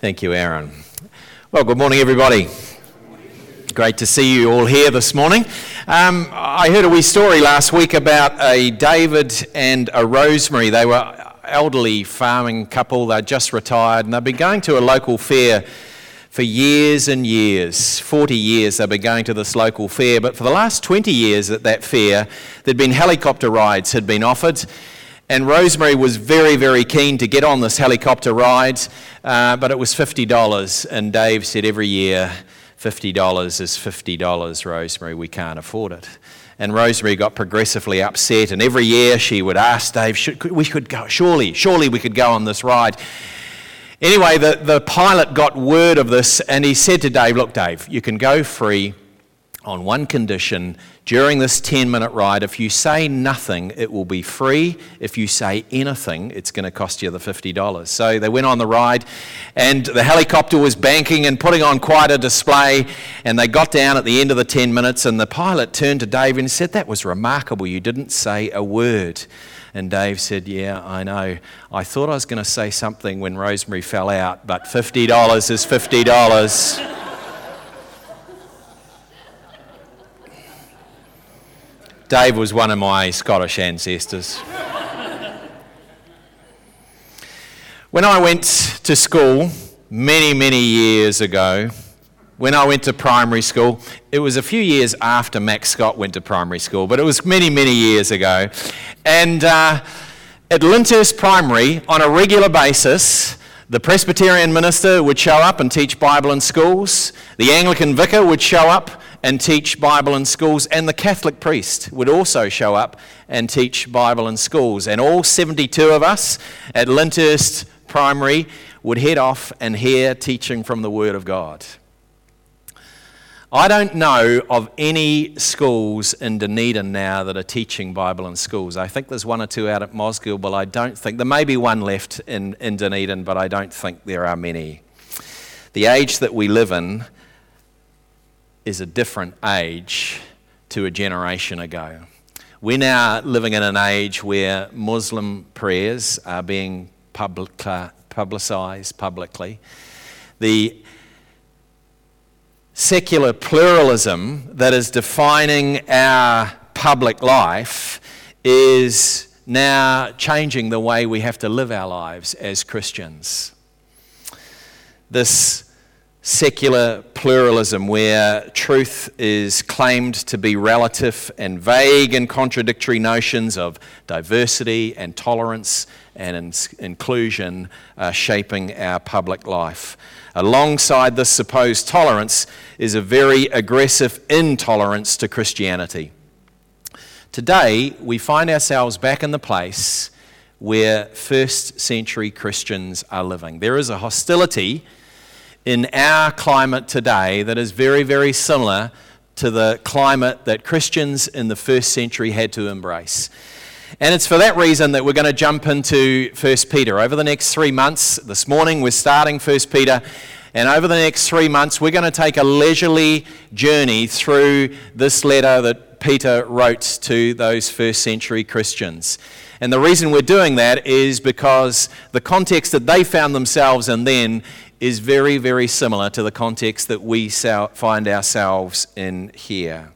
Thank you, Aaron. Well, good morning, everybody. Great to see you all here this morning. Um, I heard a wee story last week about a David and a Rosemary. They were elderly farming couple. They'd just retired and they'd been going to a local fair for years and years. 40 years they've been going to this local fair, but for the last 20 years at that fair, there'd been helicopter rides had been offered. And Rosemary was very, very keen to get on this helicopter ride, uh, but it was $50. And Dave said every year, $50 is $50, Rosemary, we can't afford it. And Rosemary got progressively upset, and every year she would ask Dave, should, we could go, surely, surely we could go on this ride. Anyway, the, the pilot got word of this, and he said to Dave, Look, Dave, you can go free on one condition during this 10 minute ride. If you say nothing, it will be free. If you say anything, it's going to cost you the $50. So they went on the ride, and the helicopter was banking and putting on quite a display. And they got down at the end of the 10 minutes, and the pilot turned to Dave and said, That was remarkable. You didn't say a word. And Dave said, Yeah, I know. I thought I was going to say something when Rosemary fell out, but $50 is $50. Dave was one of my Scottish ancestors. when I went to school many, many years ago, when I went to primary school, it was a few years after Max Scott went to primary school, but it was many, many years ago. And uh, at Lyndhurst Primary, on a regular basis, the Presbyterian minister would show up and teach Bible in schools, the Anglican vicar would show up and teach Bible in schools, and the Catholic priest would also show up and teach Bible in schools. And all 72 of us at Lyndhurst Primary would head off and hear teaching from the Word of God. I don't know of any schools in Dunedin now that are teaching Bible in schools. I think there's one or two out at Mosgiel, but I don't think there may be one left in, in Dunedin, but I don't think there are many. The age that we live in is a different age to a generation ago. We're now living in an age where Muslim prayers are being public, publicized publicly. The secular pluralism that is defining our public life is now changing the way we have to live our lives as Christians. This secular pluralism where truth is claimed to be relative and vague and contradictory notions of diversity and tolerance and inclusion are shaping our public life. Alongside this supposed tolerance is a very aggressive intolerance to Christianity. Today, we find ourselves back in the place where first century Christians are living. There is a hostility in our climate today that is very, very similar to the climate that Christians in the first century had to embrace. And it's for that reason that we're going to jump into 1 Peter. Over the next three months, this morning we're starting 1 Peter, and over the next three months we're going to take a leisurely journey through this letter that Peter wrote to those first century Christians. And the reason we're doing that is because the context that they found themselves in then is very, very similar to the context that we find ourselves in here.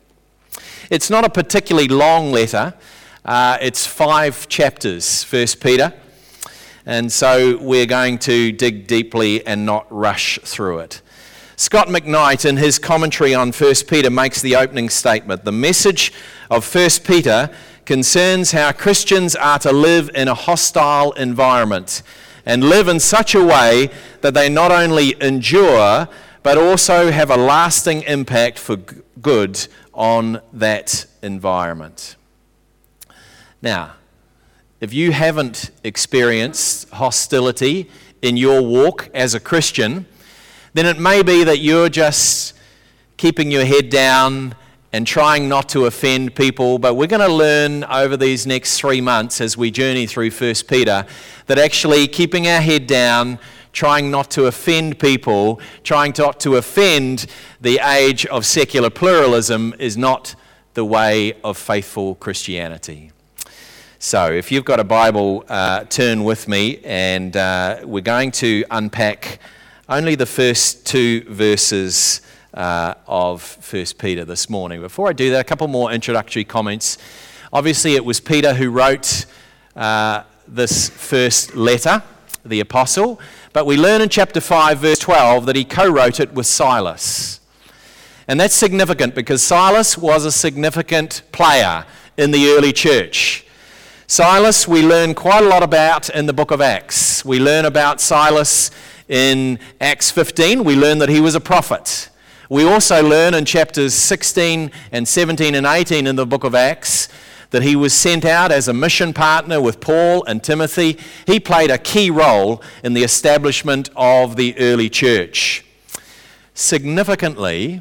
It's not a particularly long letter, uh, it's five chapters, First Peter. And so we're going to dig deeply and not rush through it. Scot McKnight, in his commentary on 1 Peter, makes the opening statement. The message of 1 Peter concerns how Christians are to live in a hostile environment and live in such a way that they not only endure, but also have a lasting impact for good on that environment. Now, if you haven't experienced hostility in your walk as a Christian, then it may be that you're just keeping your head down and trying not to offend people. But we're going to learn over these next three months as we journey through 1 Peter that actually keeping our head down, trying not to offend people, trying not to offend the age of secular pluralism is not the way of faithful Christianity. So, if you've got a Bible, uh, turn with me, and uh, we're going to unpack only the first two verses uh, of First Peter this morning. Before I do that, a couple more introductory comments. Obviously, it was Peter who wrote uh, this first letter, the apostle, but we learn in chapter 5, verse 12, that he co wrote it with Silas. And that's significant because Silas was a significant player in the early church. Silas, we learn quite a lot about in the book of Acts. We learn about Silas in Acts 15. We learn that he was a prophet. We also learn in chapters 16 and 17 and 18 in the book of Acts that he was sent out as a mission partner with Paul and Timothy. He played a key role in the establishment of the early church. Significantly,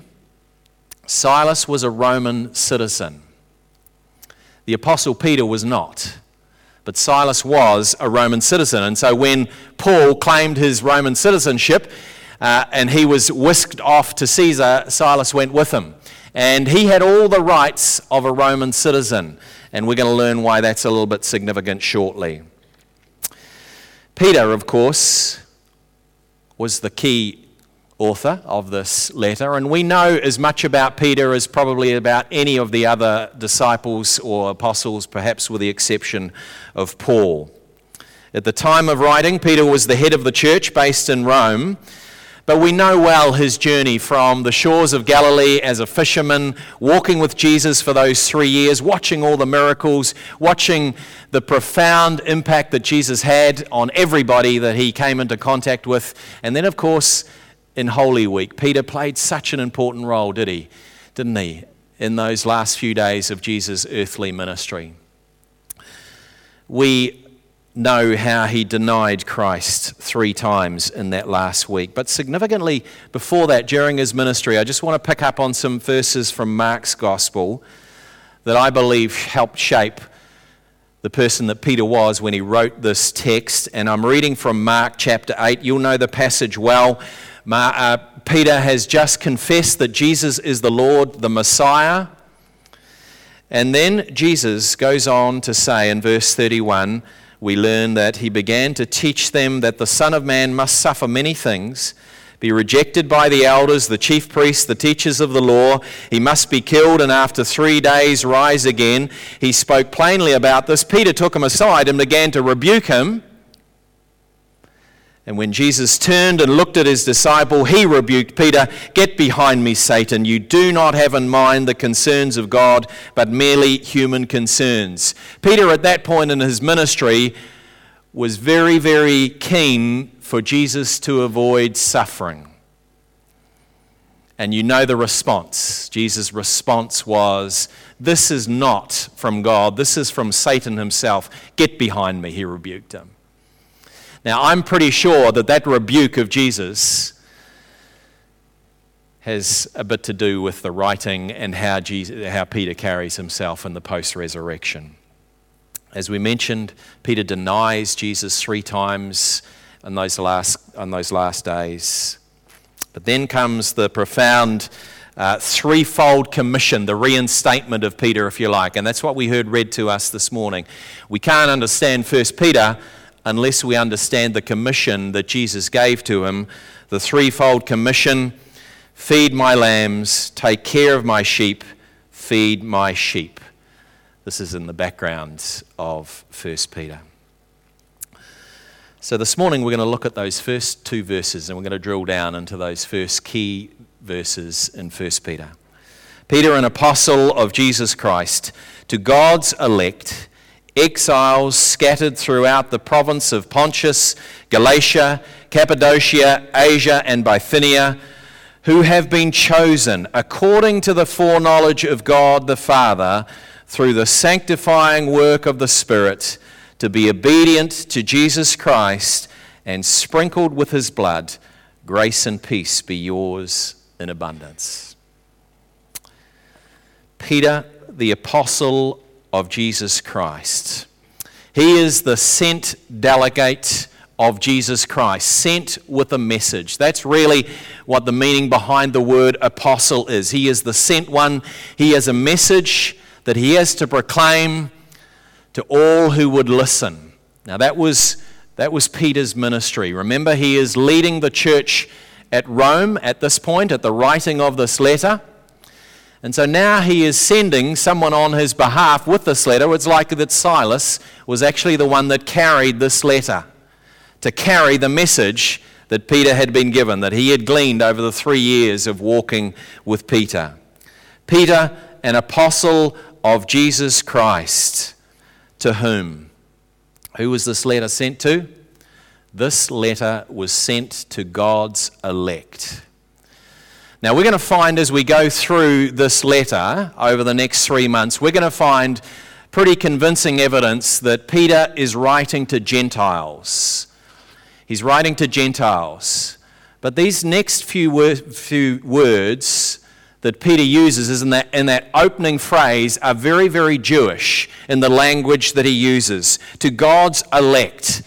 Silas was a Roman citizen. The Apostle Peter was not. But Silas was a Roman citizen. And so when Paul claimed his Roman citizenship uh, and he was whisked off to Caesar, Silas went with him. And he had all the rights of a Roman citizen. And we're going to learn why that's a little bit significant shortly. Peter, of course, was the key author of this letter, and we know as much about Peter as probably about any of the other disciples or apostles, perhaps with the exception of Paul. At the time of writing, Peter was the head of the church based in Rome, but we know well his journey from the shores of Galilee as a fisherman, walking with Jesus for those three years, watching all the miracles, watching the profound impact that Jesus had on everybody that he came into contact with, and then, of course, in Holy Week. Peter played such an important role, did he? Didn't he? In those last few days of Jesus' earthly ministry. We know how he denied Christ three times in that last week. But significantly, before that, during his ministry, I just want to pick up on some verses from Mark's gospel that I believe helped shape the person that Peter was when he wrote this text. And I'm reading from Mark chapter 8. You'll know the passage well. Uh, Peter has just confessed that Jesus is the Lord, the Messiah. And then Jesus goes on to say in verse 31, we learn that he began to teach them that the Son of Man must suffer many things, be rejected by the elders, the chief priests, the teachers of the law. He must be killed and after three days rise again. He spoke plainly about this. Peter took him aside and began to rebuke him. And when Jesus turned and looked at his disciple, he rebuked Peter Get behind me, Satan. You do not have in mind the concerns of God, but merely human concerns. Peter, at that point in his ministry, was very, very keen for Jesus to avoid suffering. And you know the response. Jesus' response was, This is not from God, this is from Satan himself. Get behind me, he rebuked him. Now, I'm pretty sure that that rebuke of Jesus has a bit to do with the writing and how, Jesus, how Peter carries himself in the post resurrection. As we mentioned, Peter denies Jesus three times on those last, on those last days. But then comes the profound uh, threefold commission, the reinstatement of Peter, if you like. And that's what we heard read to us this morning. We can't understand First Peter unless we understand the commission that Jesus gave to him the threefold commission feed my lambs, take care of my sheep, feed my sheep. This is in the background of 1 Peter. So, this morning we're going to look at those first two verses and we're going to drill down into those first key verses in 1 Peter. Peter, an apostle of Jesus Christ, to God's elect exiles scattered throughout the province of Pontus, Galatia, Cappadocia, Asia, and Bithynia, who have been chosen according to the foreknowledge of God the Father through the sanctifying work of the Spirit to be obedient to Jesus Christ and sprinkled with his blood. Grace and peace be yours in abundance. Peter, the apostle of Jesus Christ. He is the sent delegate of Jesus Christ, sent with a message. That's really what the meaning behind the word apostle is. He is the sent one. He has a message that he has to proclaim to all who would listen. Now, that was, that was Peter's ministry. Remember, he is leading the church at Rome at this point, at the writing of this letter. And so now he is sending someone on his behalf with this letter. It's likely that Silas was actually the one that carried this letter to carry the message that Peter had been given, that he had gleaned over the three years of walking with Peter. Peter, an apostle of Jesus Christ, to whom? Who was this letter sent to? This letter was sent to God's elect. Now, we're going to find as we go through this letter over the next three months, we're going to find pretty convincing evidence that Peter is writing to Gentiles. He's writing to Gentiles. But these next few, few words that Peter uses in that, in that opening phrase are very, very Jewish in the language that he uses to God's elect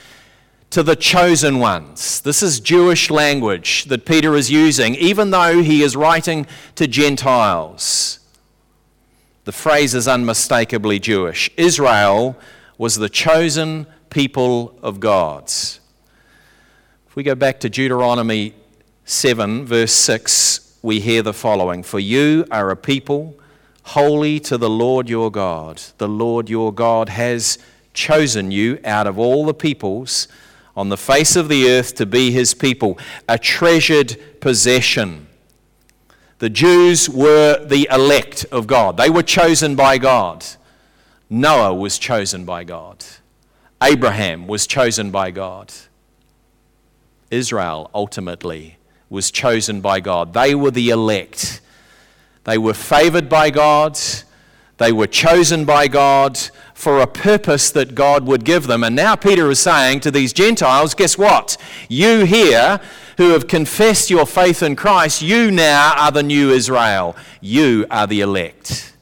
to the chosen ones. This is Jewish language that Peter is using, even though he is writing to Gentiles. The phrase is unmistakably Jewish. Israel was the chosen people of God. If we go back to Deuteronomy 7, verse 6, we hear the following For you are a people holy to the Lord your God. The Lord your God has chosen you out of all the peoples on the face of the earth to be his people, a treasured possession. The Jews were the elect of God, they were chosen by God. Noah was chosen by God. Abraham was chosen by God. Israel ultimately was chosen by God. They were the elect. They were favored by God. They were chosen by God for a purpose that God would give them. And now Peter is saying to these Gentiles, guess what? You here who have confessed your faith in Christ, you now are the new Israel. You are the elect.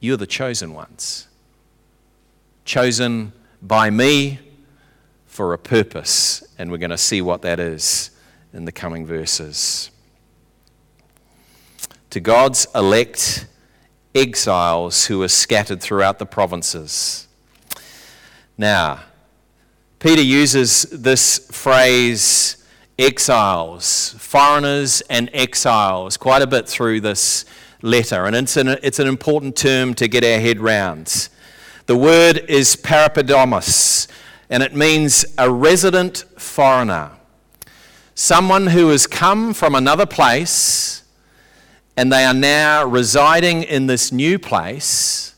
You're the chosen ones. Chosen by me for a purpose. And we're going to see what that is in the coming verses. To God's elect, exiles who were scattered throughout the provinces. Now, Peter uses this phrase, exiles, foreigners and exiles, quite a bit through this letter, and it's an, it's an important term to get our head round. The word is parepidemos, and it means a resident foreigner, someone who has come from another place and they are now residing in this new place,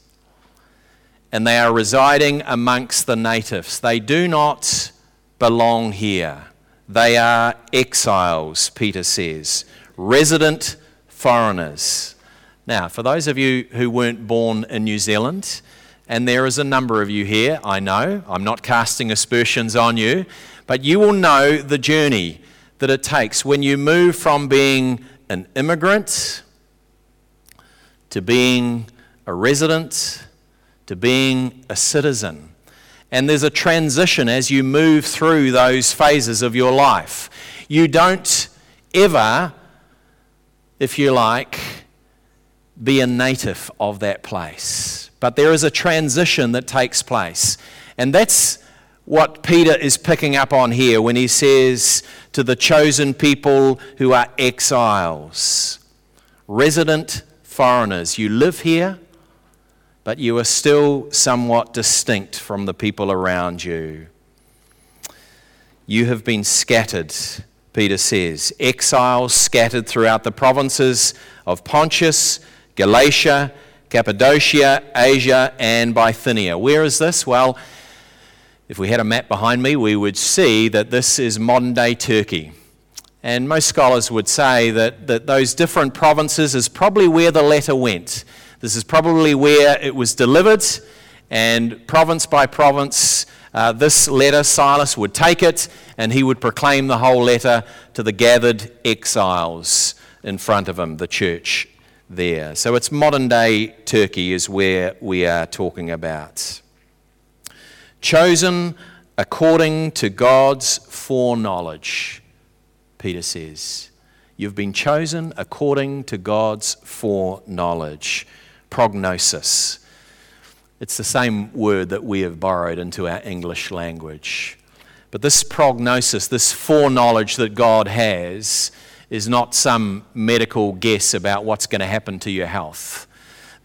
and they are residing amongst the natives. They do not belong here. They are exiles, Peter says, resident foreigners. Now, for those of you who weren't born in New Zealand, and there is a number of you here, I know, I'm not casting aspersions on you, but you will know the journey that it takes when you move from being an immigrant to being a resident, to being a citizen. And there's a transition as you move through those phases of your life. You don't ever, if you like, be a native of that place. But there is a transition that takes place. And that's what Peter is picking up on here when he says to the chosen people who are exiles, resident foreigners. You live here, but you are still somewhat distinct from the people around you. You have been scattered, Peter says, exiles scattered throughout the provinces of Pontus, Galatia, Cappadocia, Asia, and Bithynia. Where is this? Well, if we had a map behind me, we would see that this is modern day Turkey. And most scholars would say that, that those different provinces is probably where the letter went. This is probably where it was delivered, and province by province, uh, this letter, Silas would take it and he would proclaim the whole letter to the gathered exiles in front of him, the church there. So it's modern day Turkey, is where we are talking about. Chosen according to God's foreknowledge. Peter says. You've been chosen according to God's foreknowledge, prognosis. It's the same word that we have borrowed into our English language. But this prognosis, this foreknowledge that God has, is not some medical guess about what's going to happen to your health.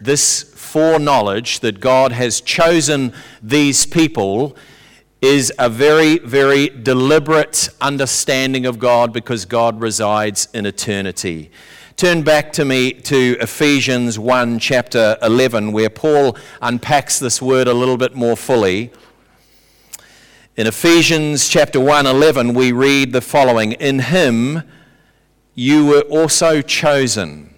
This foreknowledge that God has chosen these people is a very, very deliberate understanding of God because God resides in eternity. Turn back to me to Ephesians 1, chapter 11, where Paul unpacks this word a little bit more fully. In Ephesians chapter 1, 11, we read the following In him you were also chosen,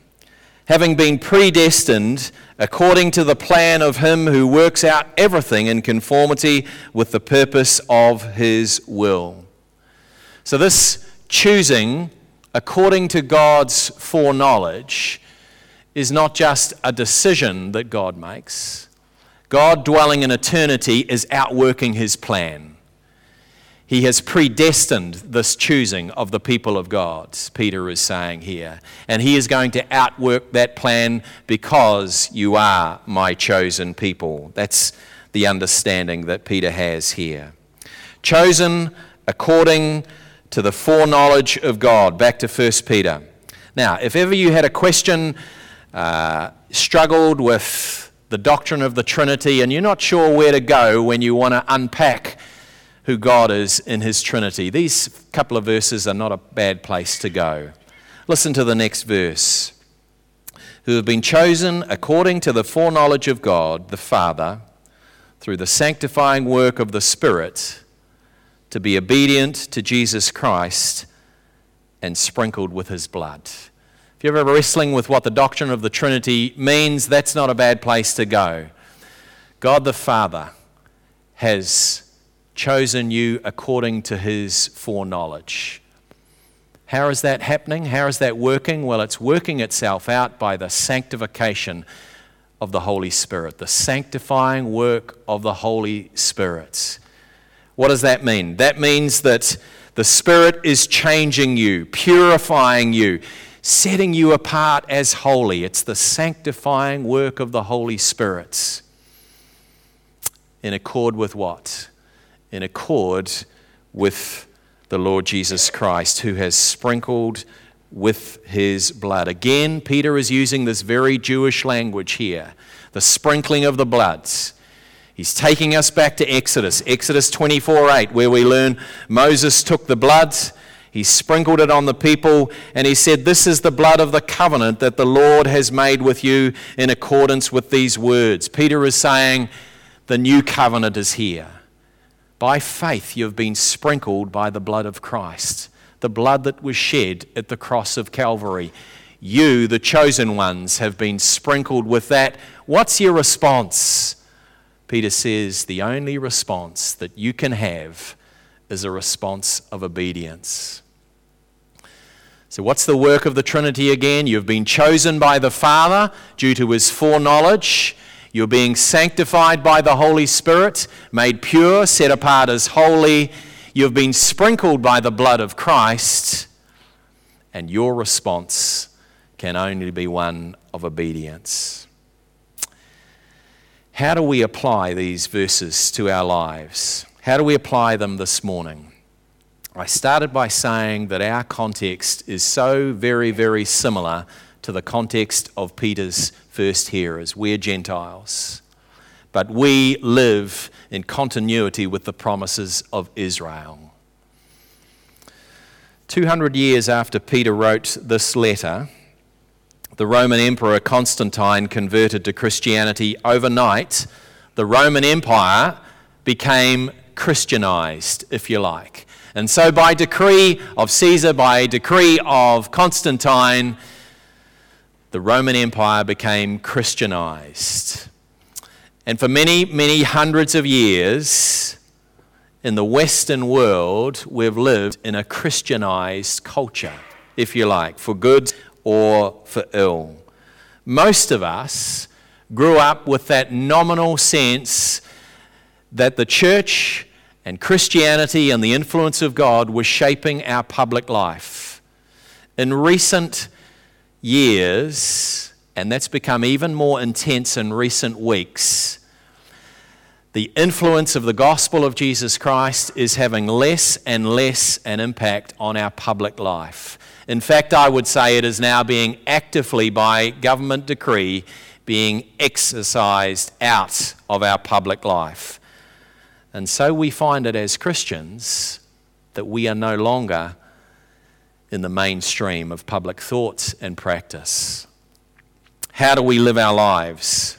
having been predestined according to the plan of him who works out everything in conformity with the purpose of his will. So, this choosing according to God's foreknowledge is not just a decision that God makes. God dwelling in eternity is outworking his plan. He has predestined this choosing of the people of God, Peter is saying here. And he is going to outwork that plan because you are my chosen people. That's the understanding that Peter has here. Chosen according to the foreknowledge of God. Back to 1 Peter. Now, if ever you had a question, uh, struggled with the doctrine of the Trinity, and you're not sure where to go when you want to unpack who God is in His Trinity, these couple of verses are not a bad place to go. Listen to the next verse. Who have been chosen according to the foreknowledge of God, the Father, through the sanctifying work of the Spirit to be obedient to Jesus Christ and sprinkled with his blood. If you're ever wrestling with what the doctrine of the Trinity means, that's not a bad place to go. God the Father has chosen you according to his foreknowledge. How is that happening? How is that working? Well, it's working itself out by the sanctification of the Holy Spirit, the sanctifying work of the Holy Spirit. What does that mean? That means that the Spirit is changing you, purifying you, setting you apart as holy. It's the sanctifying work of the Holy Spirit. In accord with what? In accord with the Lord Jesus Christ, who has sprinkled with his blood. Again, Peter is using this very Jewish language here the sprinkling of the bloods. He's taking us back to Exodus, Exodus 24 8, where we learn Moses took the blood, he sprinkled it on the people, and he said, This is the blood of the covenant that the Lord has made with you in accordance with these words. Peter is saying, The new covenant is here. By faith, you have been sprinkled by the blood of Christ, the blood that was shed at the cross of Calvary. You, the chosen ones, have been sprinkled with that. What's your response? Peter says the only response that you can have is a response of obedience. So, what's the work of the Trinity again? You've been chosen by the Father due to his foreknowledge. You're being sanctified by the Holy Spirit, made pure, set apart as holy. You've been sprinkled by the blood of Christ. And your response can only be one of obedience. How do we apply these verses to our lives? How do we apply them this morning? I started by saying that our context is so very, very similar to the context of Peter's first hearers. We're Gentiles. But we live in continuity with the promises of Israel. 200 years after Peter wrote this letter, the Roman Emperor Constantine converted to Christianity overnight, the Roman Empire became Christianized, if you like. And so, by decree of Caesar, by decree of Constantine, the Roman Empire became Christianized. And for many, many hundreds of years in the Western world, we've lived in a Christianized culture, if you like, for good or for ill. Most of us grew up with that nominal sense that the church and Christianity and the influence of God was shaping our public life. In recent years, and that's become even more intense in recent weeks, the influence of the gospel of Jesus Christ is having less and less an impact on our public life. In fact, I would say it is now being actively, by government decree, being exercised out of our public life. And so we find it as Christians that we are no longer in the mainstream of public thoughts and practice. How do we live our lives?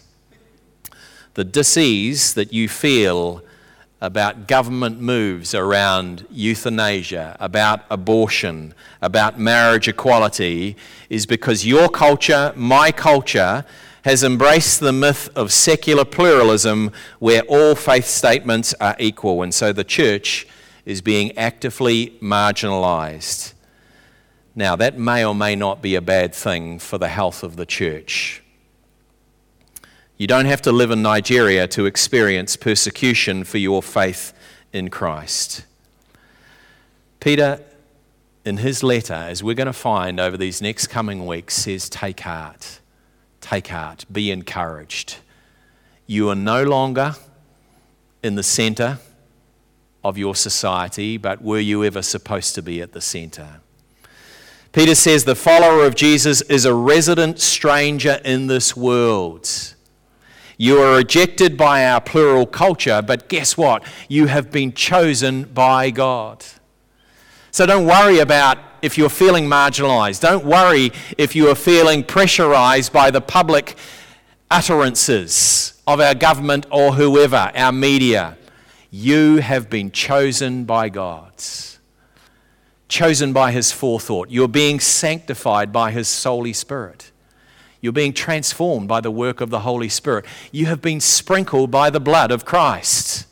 the disease that you feel about government moves around euthanasia, about abortion, about marriage equality, is because your culture, my culture, has embraced the myth of secular pluralism where all faith statements are equal. And so the church is being actively marginalized. Now, that may or may not be a bad thing for the health of the church. You don't have to live in Nigeria to experience persecution for your faith in Christ. Peter, in his letter, as we're going to find over these next coming weeks, says, Take heart, take heart, be encouraged. You are no longer in the center of your society, but were you ever supposed to be at the center? Peter says the follower of Jesus is a resident stranger in this world. You are rejected by our plural culture, but guess what? You have been chosen by God. So don't worry about if you're feeling marginalized. Don't worry if you are feeling pressurized by the public utterances of our government or whoever, our media. You have been chosen by God, chosen by His forethought. You're being sanctified by His Holy Spirit. You're being transformed by the work of the Holy Spirit. You have been sprinkled by the blood of Christ.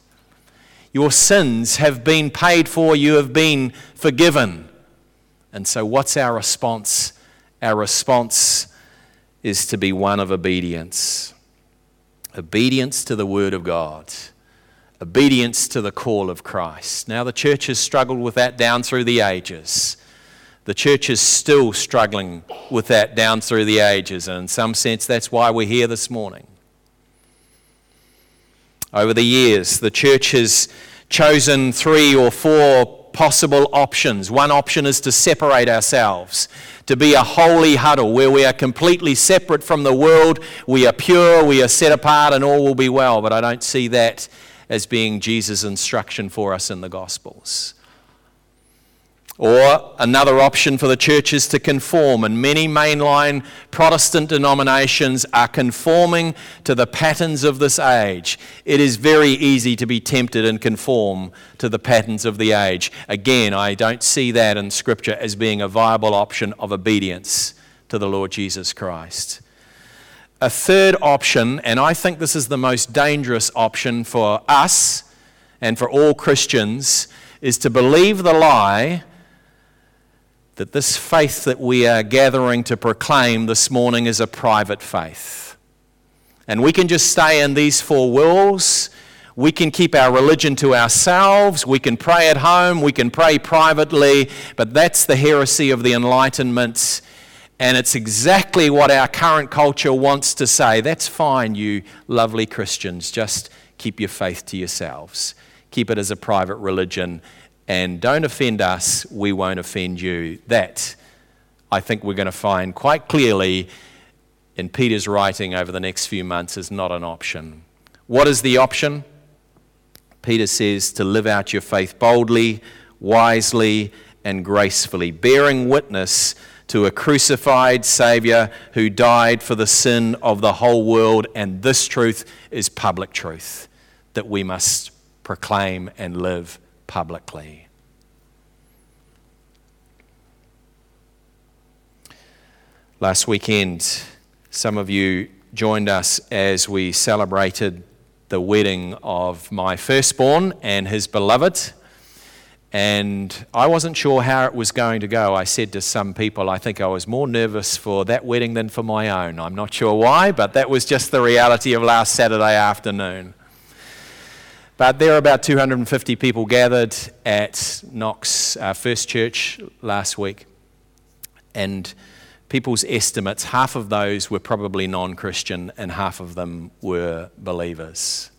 Your sins have been paid for, you have been forgiven. And so, what's our response? Our response is to be one of obedience obedience to the Word of God, obedience to the call of Christ. Now, the church has struggled with that down through the ages. The church is still struggling with that down through the ages, and in some sense, that's why we're here this morning. Over the years, the church has chosen three or four possible options. One option is to separate ourselves, to be a holy huddle where we are completely separate from the world, we are pure, we are set apart, and all will be well. But I don't see that as being Jesus' instruction for us in the Gospels. Or another option for the church is to conform, and many mainline Protestant denominations are conforming to the patterns of this age. It is very easy to be tempted and conform to the patterns of the age. Again, I don't see that in Scripture as being a viable option of obedience to the Lord Jesus Christ. A third option, and I think this is the most dangerous option for us and for all Christians, is to believe the lie that this faith that we are gathering to proclaim this morning is a private faith. And we can just stay in these four walls. We can keep our religion to ourselves. We can pray at home. We can pray privately. But that's the heresy of the Enlightenment. And it's exactly what our current culture wants to say. That's fine, you lovely Christians. Just keep your faith to yourselves. Keep it as a private religion and don't offend us, we won't offend you. That, I think, we're going to find quite clearly in Peter's writing over the next few months is not an option. What is the option? Peter says to live out your faith boldly, wisely, and gracefully, bearing witness to a crucified Savior who died for the sin of the whole world. And this truth is public truth that we must proclaim and live publicly. Last weekend, some of you joined us as we celebrated the wedding of my firstborn and his beloved. And I wasn't sure how it was going to go. I said to some people, I think I was more nervous for that wedding than for my own. I'm not sure why, but that was just the reality of last Saturday afternoon. But there were about 250 people gathered at Knox uh, First Church last week. And people's estimates, half of those were probably non Christian and half of them were believers.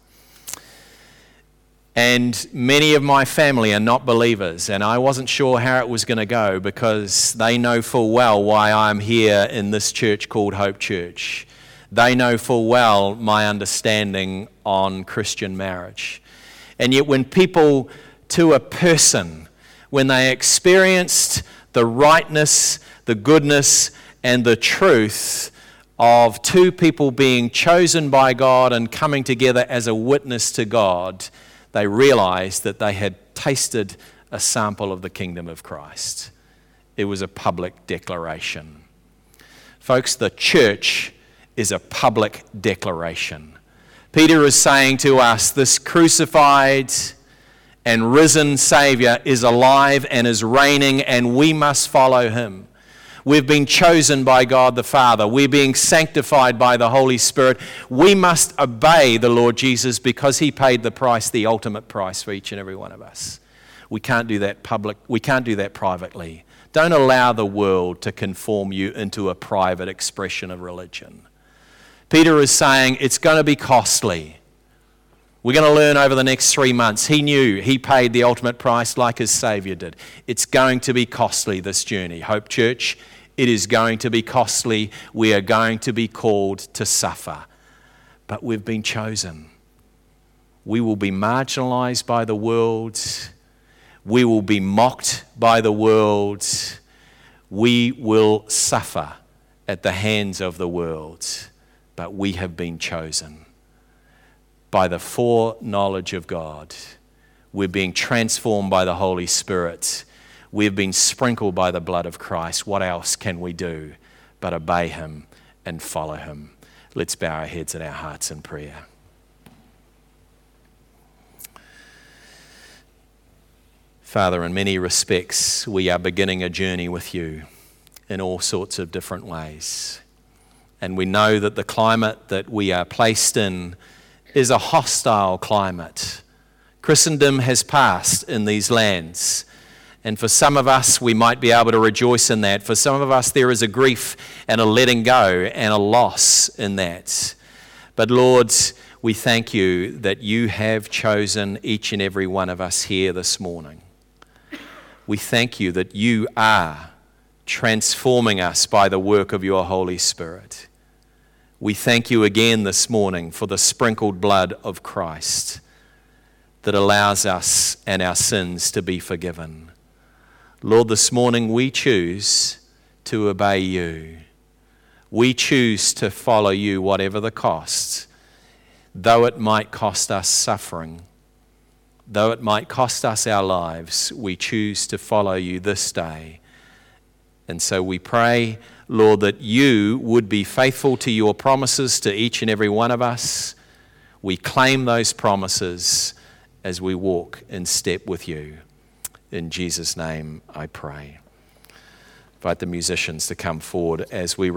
And many of my family are not believers, and I wasn't sure how it was going to go because they know full well why I'm here in this church called Hope Church. They know full well my understanding on Christian marriage. And yet, when people to a person, when they experienced the rightness, the goodness, and the truth of two people being chosen by God and coming together as a witness to God, they realized that they had tasted a sample of the kingdom of Christ. It was a public declaration. Folks, the church is a public declaration. Peter is saying to us this crucified and risen Savior is alive and is reigning, and we must follow him. We've been chosen by God the Father. We're being sanctified by the Holy Spirit. We must obey the Lord Jesus because he paid the price, the ultimate price for each and every one of us. We can't do that public, we can't do that privately. Don't allow the world to conform you into a private expression of religion. Peter is saying it's going to be costly. We're going to learn over the next three months. He knew he paid the ultimate price like his Savior did. It's going to be costly, this journey. Hope Church, it is going to be costly. We are going to be called to suffer. But we've been chosen. We will be marginalized by the world. We will be mocked by the world. We will suffer at the hands of the world. But we have been chosen by the foreknowledge of God. We're being transformed by the Holy Spirit We've been sprinkled by the blood of Christ. What else can we do but obey Him and follow Him? Let's bow our heads and our hearts in prayer. Father, in many respects, we are beginning a journey with you in all sorts of different ways. And we know that the climate that we are placed in is a hostile climate. Christendom has passed in these lands. And for some of us, we might be able to rejoice in that. For some of us, there is a grief and a letting go and a loss in that. But Lord, we thank you that you have chosen each and every one of us here this morning. We thank you that you are transforming us by the work of your Holy Spirit. We thank you again this morning for the sprinkled blood of Christ that allows us and our sins to be forgiven. Lord, this morning we choose to obey you. We choose to follow you, whatever the cost, though it might cost us suffering, though it might cost us our lives. We choose to follow you this day. And so we pray, Lord, that you would be faithful to your promises to each and every one of us. We claim those promises as we walk in step with you. In Jesus' name I pray. Invite the musicians to come forward as we